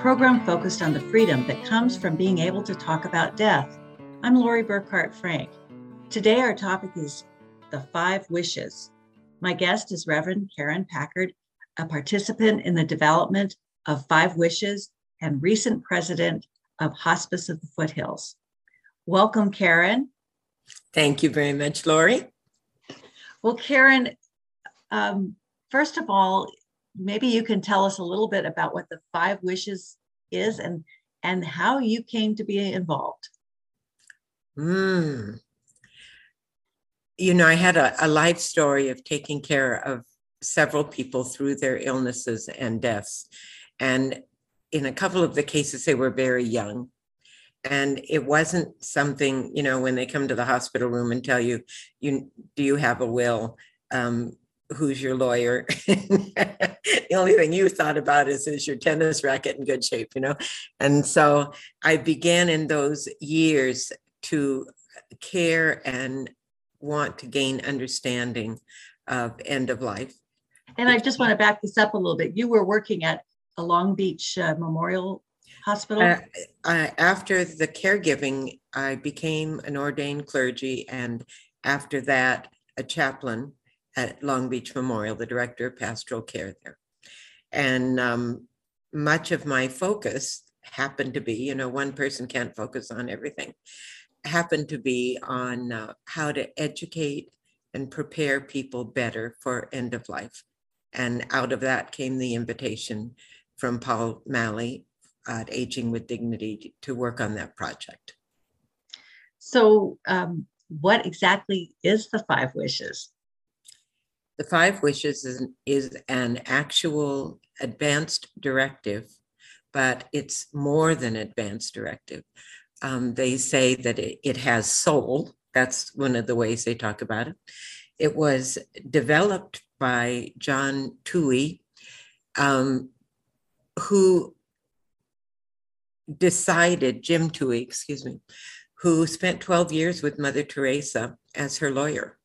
program focused on the freedom that comes from being able to talk about death. I'm Lori Burkhart Frank. Today, our topic is the five wishes. My guest is Reverend Karen Packard, a participant in the development of Five Wishes and recent president of Hospice of the Foothills. Welcome, Karen. Thank you very much, Lori. Well, Karen, um, first of all, maybe you can tell us a little bit about what the Five Wishes is and and how you came to be involved. Hmm. You know, I had a, a life story of taking care of several people through their illnesses and deaths. And in a couple of the cases, they were very young. And it wasn't something, you know, when they come to the hospital room and tell you, you do you have a will? Um, who's your lawyer? the only thing you thought about is is your tennis racket in good shape, you know? And so I began in those years to care and want to gain understanding of end of life. And I just want to back this up a little bit. You were working at a Long Beach uh, Memorial Hospital? Uh, uh, after the caregiving, I became an ordained clergy, and after that, a chaplain at Long Beach Memorial, the director of pastoral care there. And um, much of my focus happened to be, you know, one person can't focus on everything, happened to be on uh, how to educate and prepare people better for end of life. And out of that came the invitation from Paul Malley at Aging with Dignity to work on that project. So, um, what exactly is the Five Wishes? The Five Wishes is, is an actual advanced directive, but it's more than advanced directive. Um, they say that it, it has soul. That's one of the ways they talk about it. It was developed by John Towey, um, who decided, Jim Towey, excuse me, who spent 12 years with Mother Teresa as her lawyer.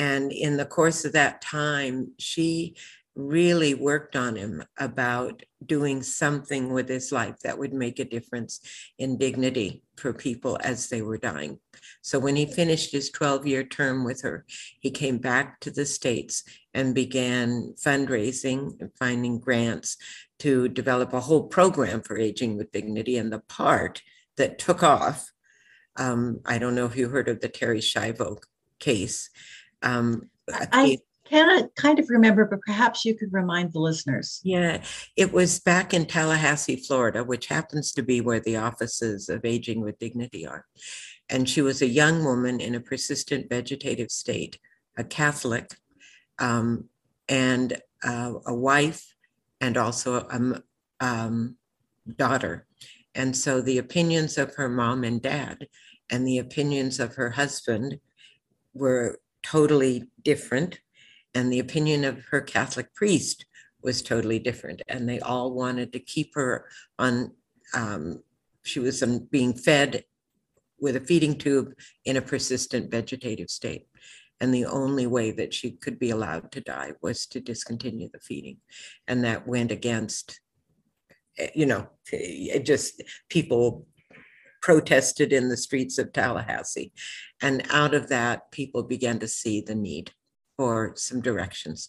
And in the course of that time, she really worked on him about doing something with his life that would make a difference in dignity for people as they were dying. So when he finished his 12 year term with her, he came back to the States and began fundraising and finding grants to develop a whole program for aging with dignity. And the part that took off, um, I don't know if you heard of the Terri Schiavo case. Um, I cannot kind of remember, but perhaps you could remind the listeners. Yeah, it was back in Tallahassee, Florida, which happens to be where the offices of Aging with Dignity are. And she was a young woman in a persistent vegetative state, a Catholic, um, and uh, a wife and also a um, daughter. And so the opinions of her mom and dad and the opinions of her husband were totally different. And the opinion of her Catholic priest was totally different. And they all wanted to keep her on, um, she was um, being fed with a feeding tube in a persistent vegetative state. And the only way that she could be allowed to die was to discontinue the feeding. And that went against, eh, you know, it just people protested in the streets of Tallahassee. And out of that, people began to see the need for some directions.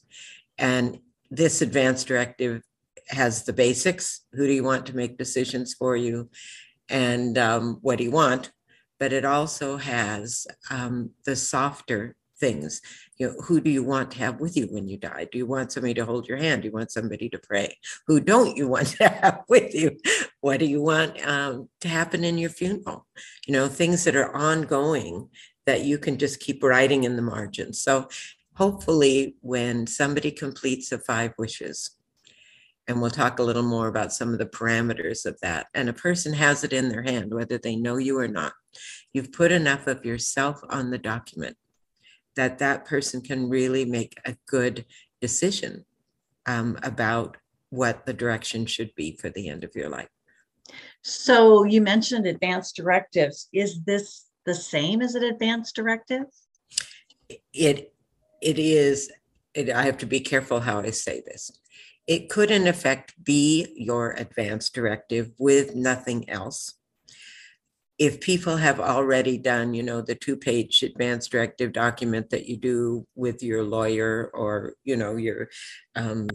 And this advanced directive has the basics who do you want to make decisions for you? And um, what do you want? But it also has um, the softer things. You know, who do you want to have with you when you die? Do you want somebody to hold your hand? Do you want somebody to pray? Who don't you want to have with you? What do you want um, to happen in your funeral? You know, things that are ongoing that you can just keep writing in the margins. So hopefully, when somebody completes the five wishes, and we'll talk a little more about some of the parameters of that. And a person has it in their hand, whether they know you or not. You've put enough of yourself on the document that that person can really make a good decision um, about what the direction should be for the end of your life. So you mentioned advanced directives. Is this the same as an advanced directive? It it is. It, I have to be careful how I say this. it could, in effect, be your advance directive with nothing else. If people have already done, you know, the two page advance directive document that you do with your lawyer or, you know, your um,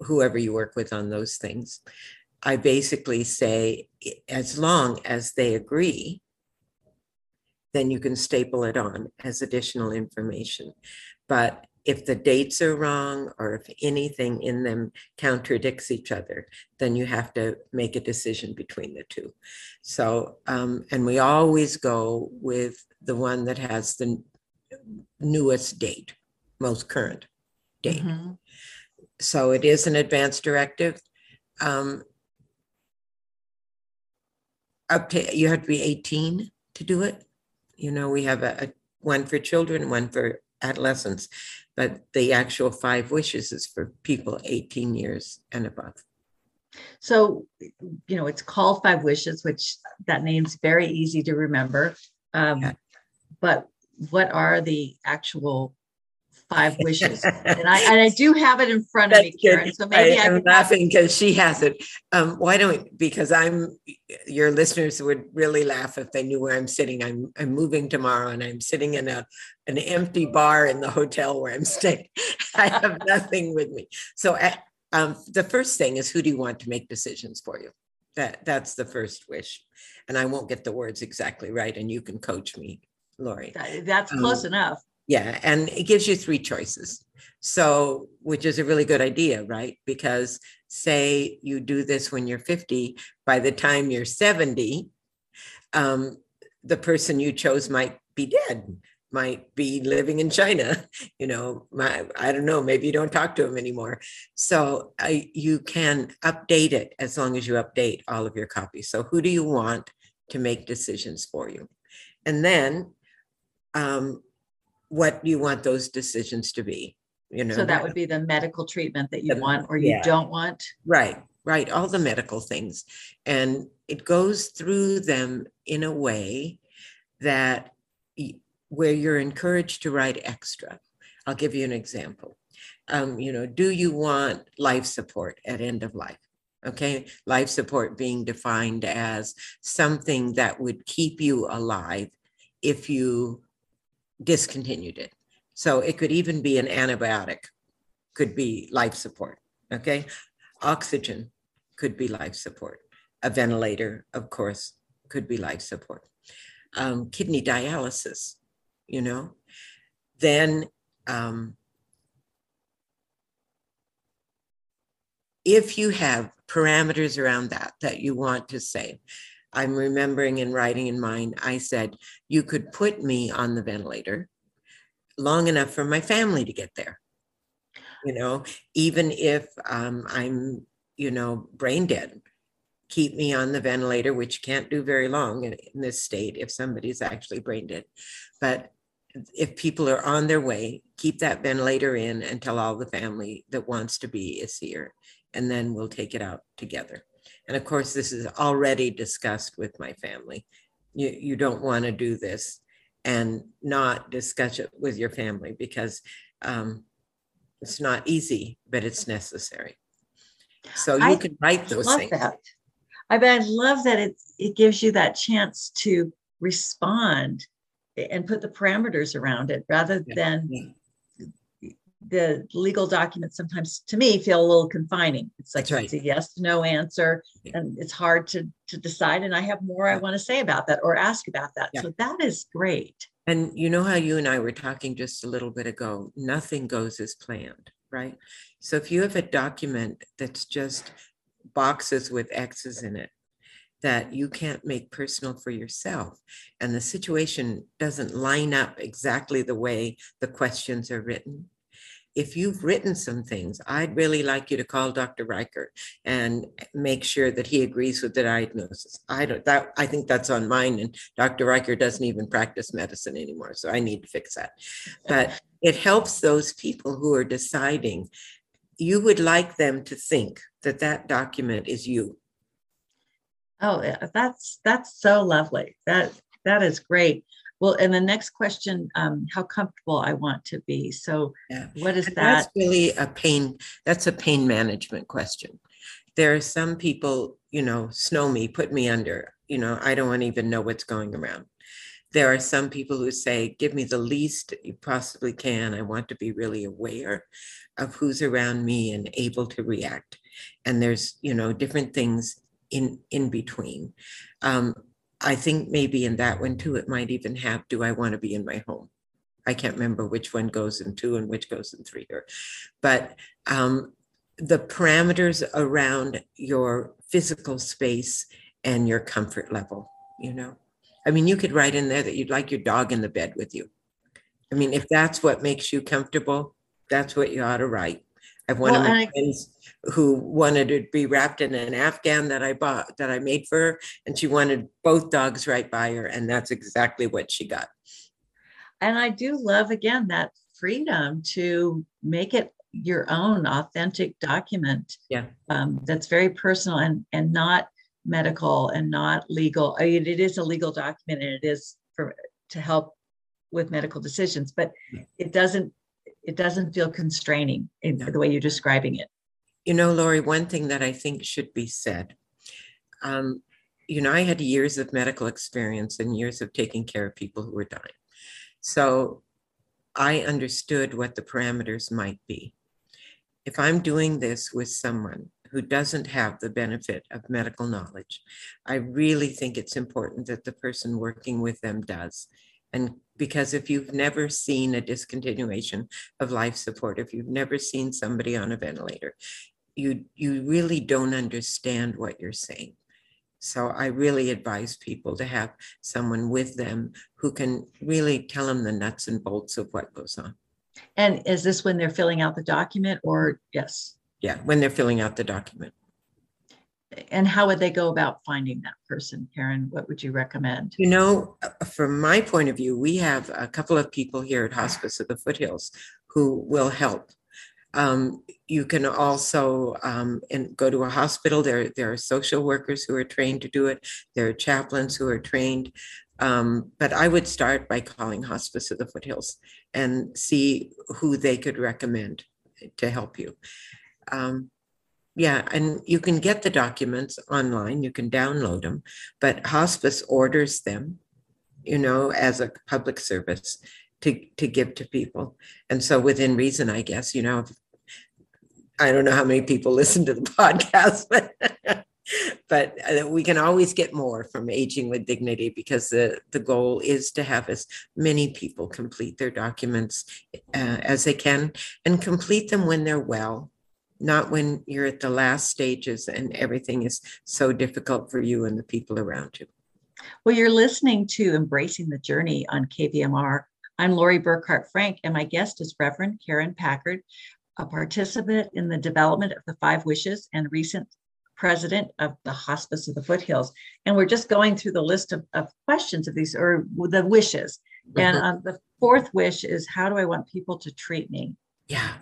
whoever you work with on those things, I basically say, as long as they agree, then you can staple it on as additional information. But if the dates are wrong or if anything in them contradicts each other, then you have to make a decision between the two. So, um, and we always go with the one that has the newest date, most current date. Mm-hmm. So it is an advance directive. Um, up to you have to be 18 to do it. You know, we have a, a one for children, one for adolescents, but the actual five wishes is for people 18 years and above. So, you know, it's called Five Wishes, which that name's very easy to remember. Um, yeah. But what are the actual five wishes. and I and I do have it in front of me, Karen. Good. So maybe I, am laughing because she has it. Um, why don't because I'm your listeners would really laugh if they knew where I'm sitting. I'm I'm moving tomorrow and I'm sitting in a an empty bar in the hotel where I'm staying. I have nothing with me. So uh, um, the first thing is who do you want to make decisions for you? That that's the first wish. And I won't get the words exactly right, and you can coach me, Lori. That, that's close um, enough. Yeah, and it gives you three choices. So, which is a really good idea, right? Because say you do this when you're 50, by the time you're 70, um, the person you chose might be dead, might be living in China. You know, my, I don't know, maybe you don't talk to him anymore. So I, you can update it as long as you update all of your copies. So, who do you want to make decisions for you? And then um, what you want those decisions to be you know so that would be the medical treatment that you want or you yeah. don't want? Right right all the medical things. And it goes through them in a way that where you're encouraged to write extra. I'll give you an example. Um, you know do you want life support at end of life? Okay life support being defined as something that would keep you alive if you discontinued it. So it could even be an antibiotic, could be life support. Okay. Oxygen could be life support. A ventilator, of course, could be life support. Um, kidney dialysis, you know. Then um, if you have parameters around that that you want to say, I'm remembering and writing in mine, I said, you could put me on the ventilator long enough for my family to get there. You know, even if um, I'm, you know, brain dead, keep me on the ventilator, which can't do very long in, in this state if somebody's actually brain dead. But if people are on their way, keep that ventilator in until all the family that wants to be is here. And then we'll take it out together. And of course, this is already discussed with my family. You, you don't want to do this and not discuss it with your family because um, it's not easy, but it's necessary. So you I can write those love things. That. I I love that it it gives you that chance to respond and put the parameters around it rather yeah. than the legal documents sometimes to me feel a little confining. It's like right. it's a yes no answer, and it's hard to to decide. And I have more I want to say about that or ask about that. Yeah. So that is great. And you know how you and I were talking just a little bit ago, nothing goes as planned, right? So if you have a document that's just boxes with X's in it that you can't make personal for yourself, and the situation doesn't line up exactly the way the questions are written, if you've written some things, I'd really like you to call Dr. Riker and make sure that he agrees with the diagnosis. I don't that I think that's on mine, and Dr. Riker doesn't even practice medicine anymore, so I need to fix that. But it helps those people who are deciding. You would like them to think that that document is you. Oh, that's that's so lovely. That that is great. Well, and the next question, um, how comfortable I want to be. So, Yeah. what is And that? That's really a pain, that's a pain management question. There are some people, you know, snow me, put me under, you know, I don't want to even know what's going around. There are some people who say, give me the least you possibly can. I want to be really aware of who's around me and able to react. And there's, you know, different things in in between. Um, I think maybe in that one too, it might even have, do I want to be in my home? I can't remember which one goes in two and which goes in three here. But um, the parameters around your physical space and your comfort level, you know. I mean, you could write in there that you'd like your dog in the bed with you. I mean, if that's what makes you comfortable, that's what you ought to write. I have one of my I- friends who wanted to be wrapped in an Afghan that I bought, that I made for her, and she wanted both dogs right by her, and that's exactly what she got. and I do love again that freedom to make it your own authentic document. Yeah. Um, that's very personal and and not medical and not legal. I mean, it is a legal document and it is for to help with medical decisions, but it doesn't it doesn't feel constraining in the way you're describing it. You know, Lori, one thing that I think should be said. Um, you know, I had years of medical experience and years of taking care of people who were dying. So I understood what the parameters might be. If I'm doing this with someone who doesn't have the benefit of medical knowledge, I really think it's important that the person working with them does. And because if you've never seen a discontinuation of life support, if you've never seen somebody on a ventilator, you you really don't understand what you're saying. So I really advise people to have someone with them who can really tell them the nuts and bolts of what goes on. And is this when they're filling out the document or yes? Yeah, when they're filling out the document. And how would they go about finding that person, Karen? What would you recommend? You know, uh, from my point of view, we have a couple of people here at Hospice of the Foothills who will help. Um, you can also um, and go to a hospital. There, there are social workers who are trained to do it. There are chaplains who are trained. Um, but I would start by calling Hospice of the Foothills and see who they could recommend to help you. Um, yeah, and you can get the documents online. You can download them, but hospice orders them, you know, as a public service to to give to people. And so within reason, I guess, you know, I don't know how many people listen to the podcast, but but uh, we can always get more from aging with dignity because the the goal is to have as many people complete their documents uh, as they can and complete them when they're well not when you're at the last stages and everything is so difficult for you and the people around you. Well, you're listening to Embracing the Journey on KVMR. I'm Lori Burkhart Frank, and my guest is Reverend Karen Packard, a participant in the development of the Five Wishes and recent president of the Hospice of the Foothills. And we're just going through the list of, of questions of these, or the wishes. And um, the fourth wish is How do I want people to treat me? Yeah.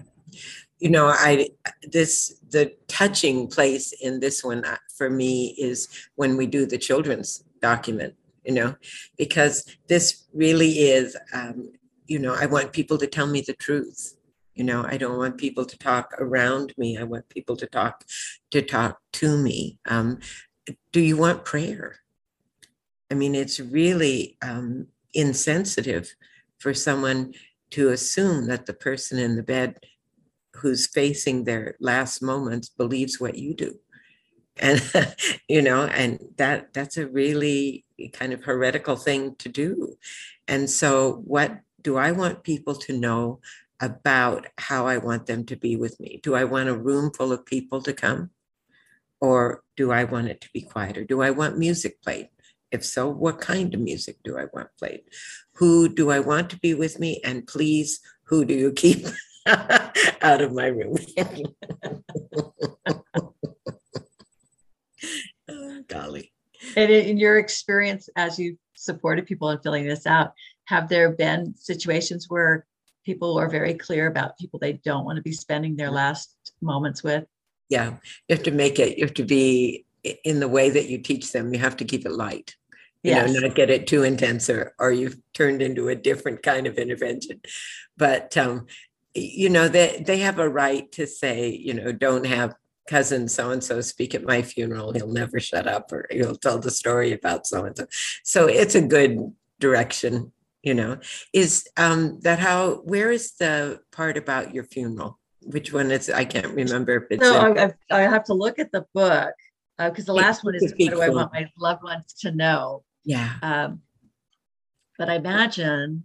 You know, I this the touching place in this one uh, for me is when we do the children's document, you know, because this really is, um, you know, I want people to tell me the truth. You know, I don't want people to talk around me. I want people to talk to talk to me. Um, do you want prayer? I mean, it's really um, insensitive for someone to assume that the person in the bed who's facing their last moments believes what you do. And you know and that that's a really kind of heretical thing to do. And so what do i want people to know about how i want them to be with me? Do i want a room full of people to come? Or do i want it to be quieter? Do i want music played? If so what kind of music do i want played? Who do i want to be with me? And please who do you keep out of my room. oh, golly. And in your experience, as you supported people in filling this out, have there been situations where people are very clear about people they don't want to be spending their last moments with? Yeah, you have to make it, you have to be in the way that you teach them, you have to keep it light. you Yes. know, not get it too intense or, or you've turned into a different kind of intervention. But, um, you know, they, they have a right to say, you know, don't have cousin so and so speak at my funeral. He'll never shut up or he'll tell the story about so and so. So it's a good direction, you know. Is um, that how, where is the part about your funeral? Which one is, I can't remember if it's. In- I, have to look at the book because the It- last one is what do I want my loved ones to know. yeah. Um, but I imagine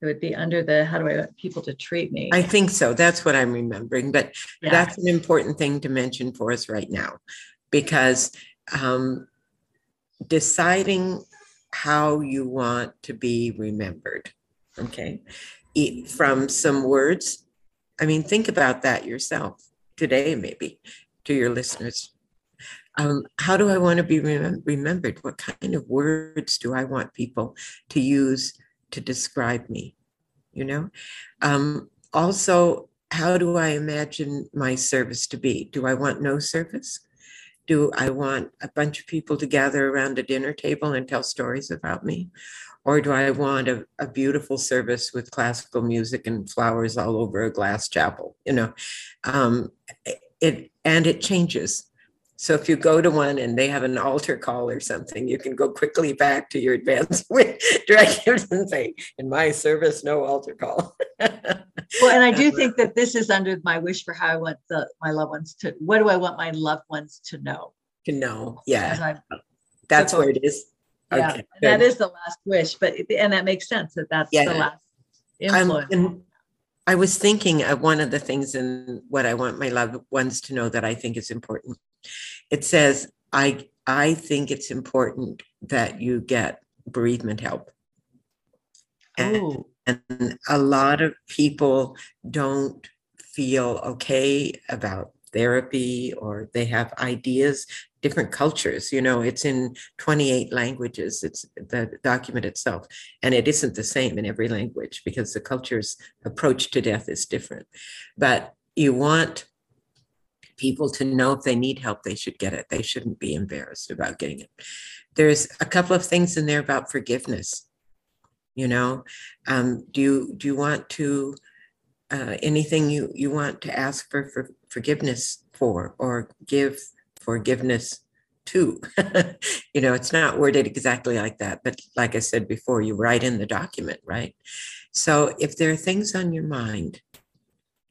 it would be under the how do I want people to treat me? I think so. That's what I'm remembering. But Yeah. that's an important thing to mention for us right now because um, deciding how you want to be remembered, okay, from some words. I mean, think about that yourself today, maybe to your listeners. Um, how do I want to be remem- remembered? What kind of words do I want people to use to describe me? You know, um, also, how do I imagine my service to be? Do I want no service? Do I want a bunch of people to gather around a dinner table and tell stories about me? Or do I want a, a beautiful service with classical music and flowers all over a glass chapel? You know, um, it and it changes. So if you go to one and they have an altar call or something, you can go quickly back to your advance with directives and say, "In my service, no altar call." well, and I do think that this is under my wish for how I want the my loved ones to. What do I want my loved ones to know? to know. Yeah, that's where it is. yeah, Okay, that good. is the last wish, but and that makes sense that that's Yeah. the last influence. and I was thinking of one of the things in what I want my loved ones to know that I think is important. It says, I I think it's important that you get bereavement help. And, oh, and a lot of people don't feel okay about therapy or they have ideas different cultures you know it's in 28 languages it's the document itself and it isn't the same in every language because the culture's approach to death is different but you want people to know if they need help they should get it. They shouldn't be embarrassed about getting it. There's a couple of things in there about forgiveness you know? Um, do you do you want to uh, anything you you want to ask for, for forgiveness for or give forgiveness to? You know it's not worded exactly like that but like i said before you write in the document right? So if there are things on your mind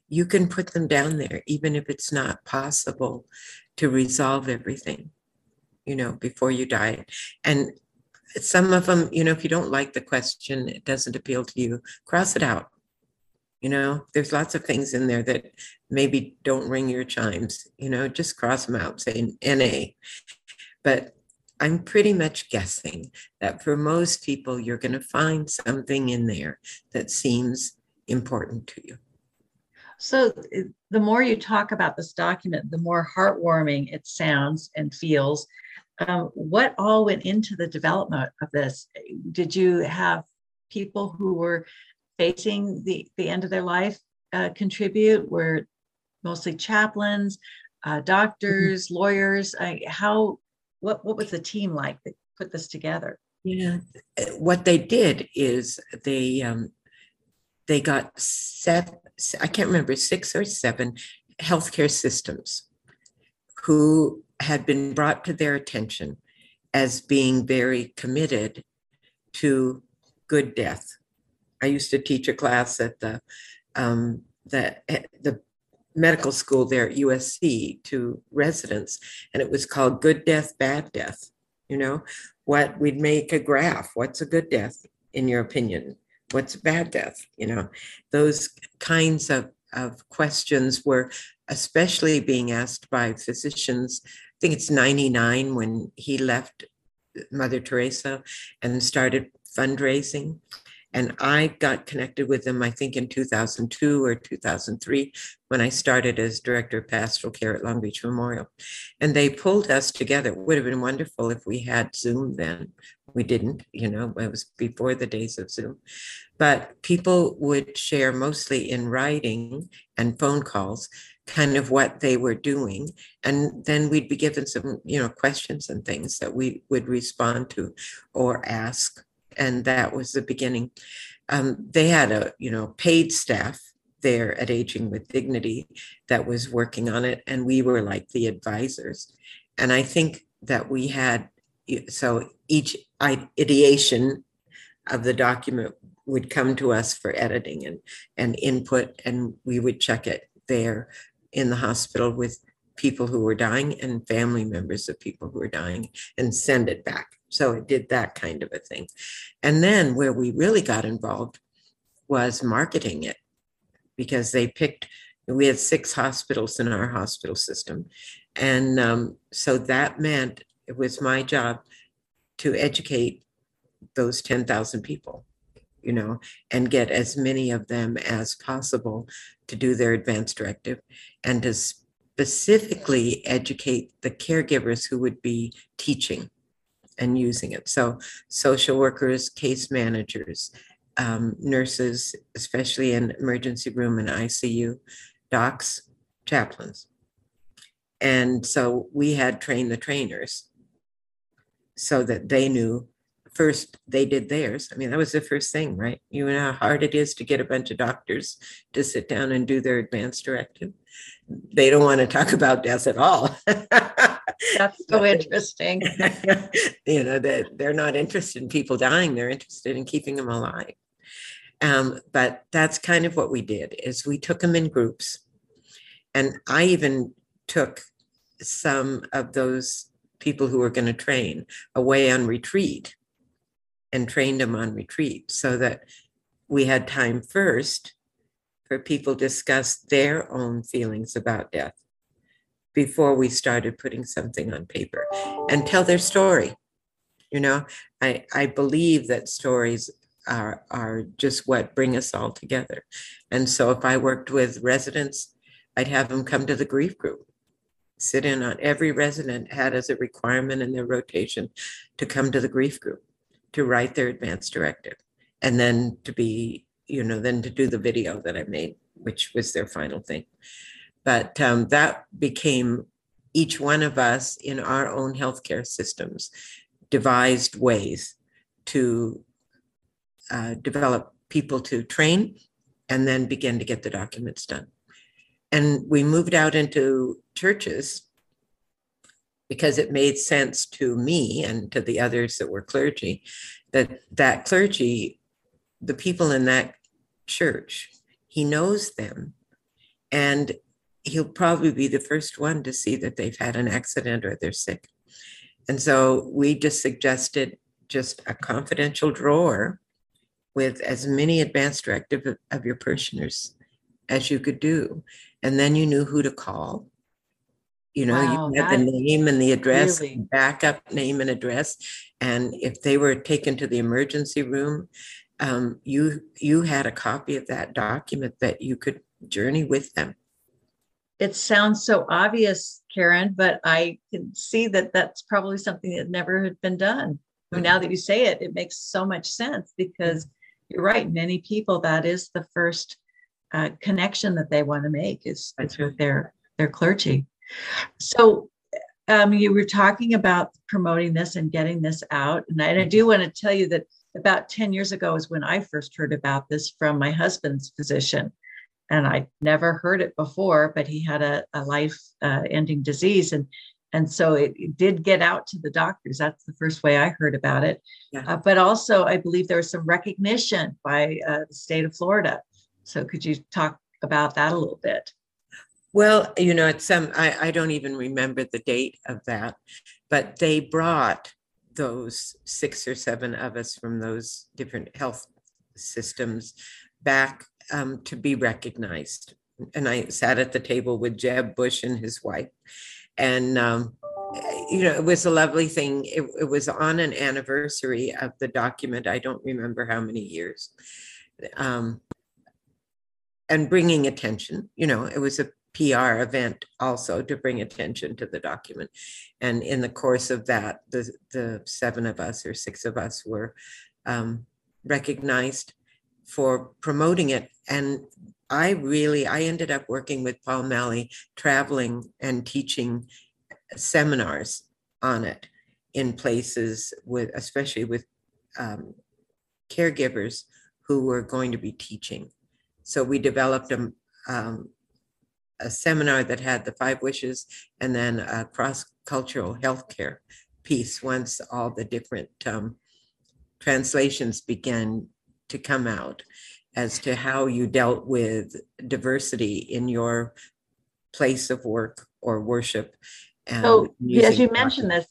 you can put them down there even if it's not possible to resolve everything you know before you die. And some of them you know if you don't like the question it doesn't appeal to you cross it out. You know there's lots of things in there that maybe don't ring your chimes you know just cross them out say na but i'm pretty much guessing that for most people you're going to find something in there that seems important to you so the more you talk about this document, the more heartwarming it sounds and feels. Um, what all went into the development of this? Did you have people who were facing the, the end of their life uh, contribute? Were mostly chaplains, uh, doctors, lawyers? I, how? What what was the team like that put this together? Yeah, what they did is they um, they got seven. I can't remember six or seven healthcare systems who had been brought to their attention as being very committed to good death. I used to teach a class at the um, the the medical school there at USC to residents, and it was called Good Death, Bad Death. You know, what we'd make a graph. What's a good death in your opinion? What's a bad death? You know, those kinds of, of questions were especially being asked by physicians. I think it's 99 when he left Mother Teresa and started fundraising. And I got connected with them, I think, in 2002 or 2003 when I started as director of pastoral care at Long Beach Memorial. And they pulled us together. It would have been wonderful if we had Zoom then. We didn't, you know, it was before the days of Zoom. But people would share mostly in writing and phone calls kind of what they were doing and then we'd be given some you know questions and things that we would respond to or ask and that was the beginning um, they had a you know paid staff there at aging with dignity that was working on it and we were like the advisors and i think that we had so each ideation of the document would come to us for editing and, and input and we would check it there in the hospital with people who were dying and family members of people who were dying and send it back. So it did that kind of a thing. And then where we really got involved was marketing it because they picked, we had six hospitals in our hospital system. And um, so that meant it was my job to educate those 10,000 people, you know, and get as many of them as possible to do their advance directive and to specifically educate the caregivers who would be teaching and using it. So, social workers, case managers, um, nurses, especially in emergency room and ICU, docs, chaplains. And so we had trained the trainers so that they knew first they did theirs. I mean, that was the first thing, right? You know how hard it is to get a bunch of doctors to sit down and do their advance directive. They don't want to talk about death at all. That's so interesting. you know, that they're not interested in people dying, they're interested in keeping them alive. Um, but that's kind of what we did is we took them in groups. And I even took some of those people who were going to train away on retreat and trained them on retreat so that we had time first for people to discuss their own feelings about death before we started putting something on paper and tell their story. You know i i believe that stories are are just what bring us all together. And so if i worked with residents i'd have them come to the grief group sit in on every resident had as a requirement in their rotation to come to the grief group to write their advance directive and then to be you know then to do the video that i made which was their final thing but um, that became each one of us in our own healthcare systems devised ways to uh, develop people to train and then begin to get the documents done. And we moved out into churches because it made sense to me and to the others that were clergy that that clergy the people in that church he knows them. And he'll probably be the first one to see that they've had an accident or they're sick. And so we just suggested just a confidential drawer with as many advance directive of, of your parishioners as you could do. And then you knew who to call. You know wow, you had the name and the address really... backup name and address. And if they were taken to the emergency room um, you you had a copy of that document that you could journey with them it sounds so obvious karen but i can see that that's probably something that never had been done mm-hmm. now that you say it it makes so much sense because you're right many people that is the first uh, connection that they want to make is, is with their their clergy so um, you were talking about promoting this and getting this out. And I, and I do want to tell you that about 10 years ago is when I first heard about this from my husband's physician. And I never heard it before, but he had a, a life uh, ending disease. And, and so it, it, did get out to the doctors. That's the first way I heard about it. Yeah. Uh, but also, I believe there was some recognition by uh, the state of Florida. So could you talk about that a little bit? Well, you know, it's some I, I don't even remember the date of that, but they brought those six or seven of us from those different health systems back um, to be recognized. And I sat at the table with Jeb Bush and his wife. And, um, you know, it was a lovely thing. It, it, was on an anniversary of the document. I don't remember how many years. Um, and bringing attention, you know, it was a PR event also to bring attention to the document. And in the course of that, the, the seven of us or six of us were um, recognized for promoting it. And I really I ended up working with Paul Malley, traveling and teaching seminars on it in places with, especially with um, caregivers who were going to be teaching. So we developed a, um, a seminar that had the five wishes and then a cross cultural healthcare piece once all the different um, translations began to come out as to how you dealt with diversity in your place of work or worship. So, as you mentioned this,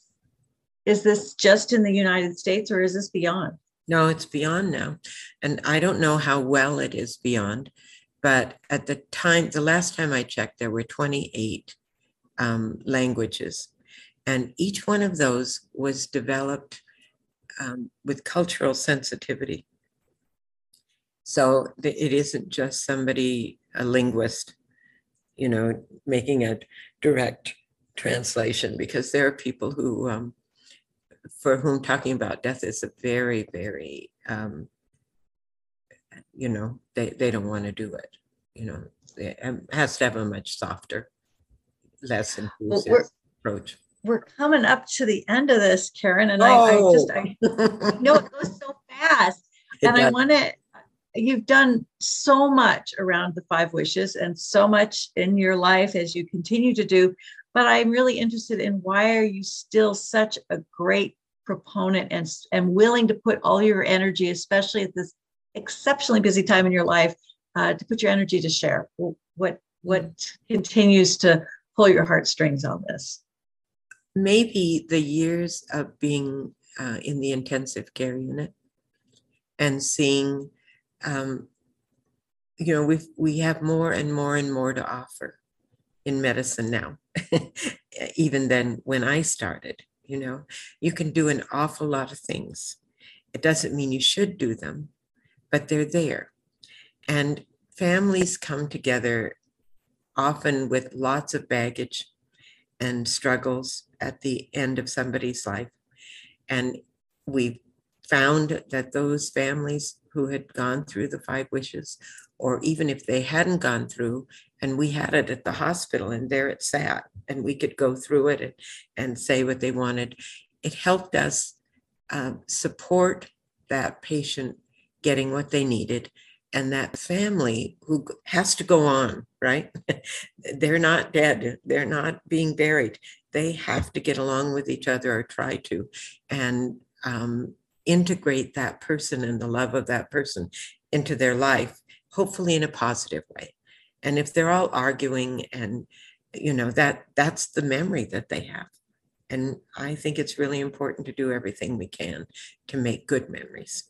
is this just in the United States or is this beyond? No, it's beyond now. And I don't know how well it is beyond, but at the time, the last time I checked, there were 28 um, languages. And each one of those was developed um, with cultural sensitivity. So it isn't just somebody, a linguist, you know, making a direct translation, because there are people who, um, for whom talking about death is a very, very, um, you know, they, they don't want to do it. You know, it um, has to have a much softer, less inclusive well, approach we're coming up to the end of this, Karen, and oh. I, I, just I know it goes so fast, it and does. I want to. You've done so much around the five wishes and so much in your life as you continue to do. But I'm really interested in why are you still such a great proponent and and willing to put all your energy, especially at this exceptionally busy time in your life, uh, to put your energy to share. What what mm-hmm. continues to pull your heartstrings on this? maybe the years of being uh, in the intensive care unit and seeing, um, you know, we we have more and more and more to offer in medicine now, even than when I started. You know, you can do an awful lot of things. It doesn't mean you should do them, but they're there. And families come together often with lots of baggage and struggles at the end of somebody's life. And we found that those families who had gone through the five wishes, or even if they hadn't gone through, and we had it at the hospital and there it sat, and we could go through it and, and say what they wanted, it helped us uh, support that patient getting what they needed and that family who has to go on, right? they're not dead, they're not being buried. They have to get along with each other or try to, and um, integrate that person and the love of that person into their life, hopefully in a positive way. And if they're all arguing and you know that that's the memory that they have and i think it's really important to do everything we can to make good memories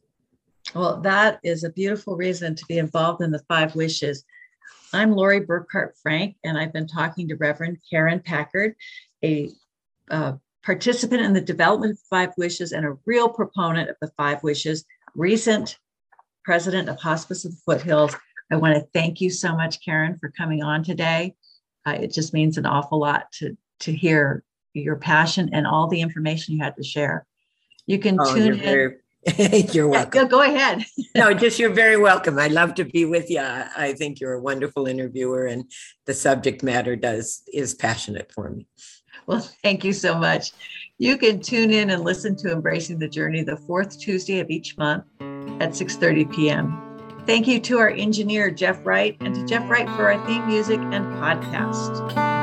well, that is a beautiful reason to be involved in the five wishes. I'm Lori Burkhart Frank, and I've been talking to Reverend Karen Packard, a uh, participant in the development of Five Wishes and a real proponent of the Five Wishes, recent president of Hospice of the Foothills. I want to thank you so much, Karen, for coming on today. Uh, it just means an awful lot to, to hear your passion and all the information you had to share. You can oh, tune in. Very- you're welcome. Yeah, go ahead. no, just you're very welcome. I love to be with you. I think you're a wonderful interviewer, and the subject matter does is passionate for me. Well, thank you so much. You can tune in and listen to Embracing the Journey the fourth Tuesday of each month at 6:30 p.m. Thank you to our engineer Jeff Wright and to Jeff Wright for our theme music and podcast.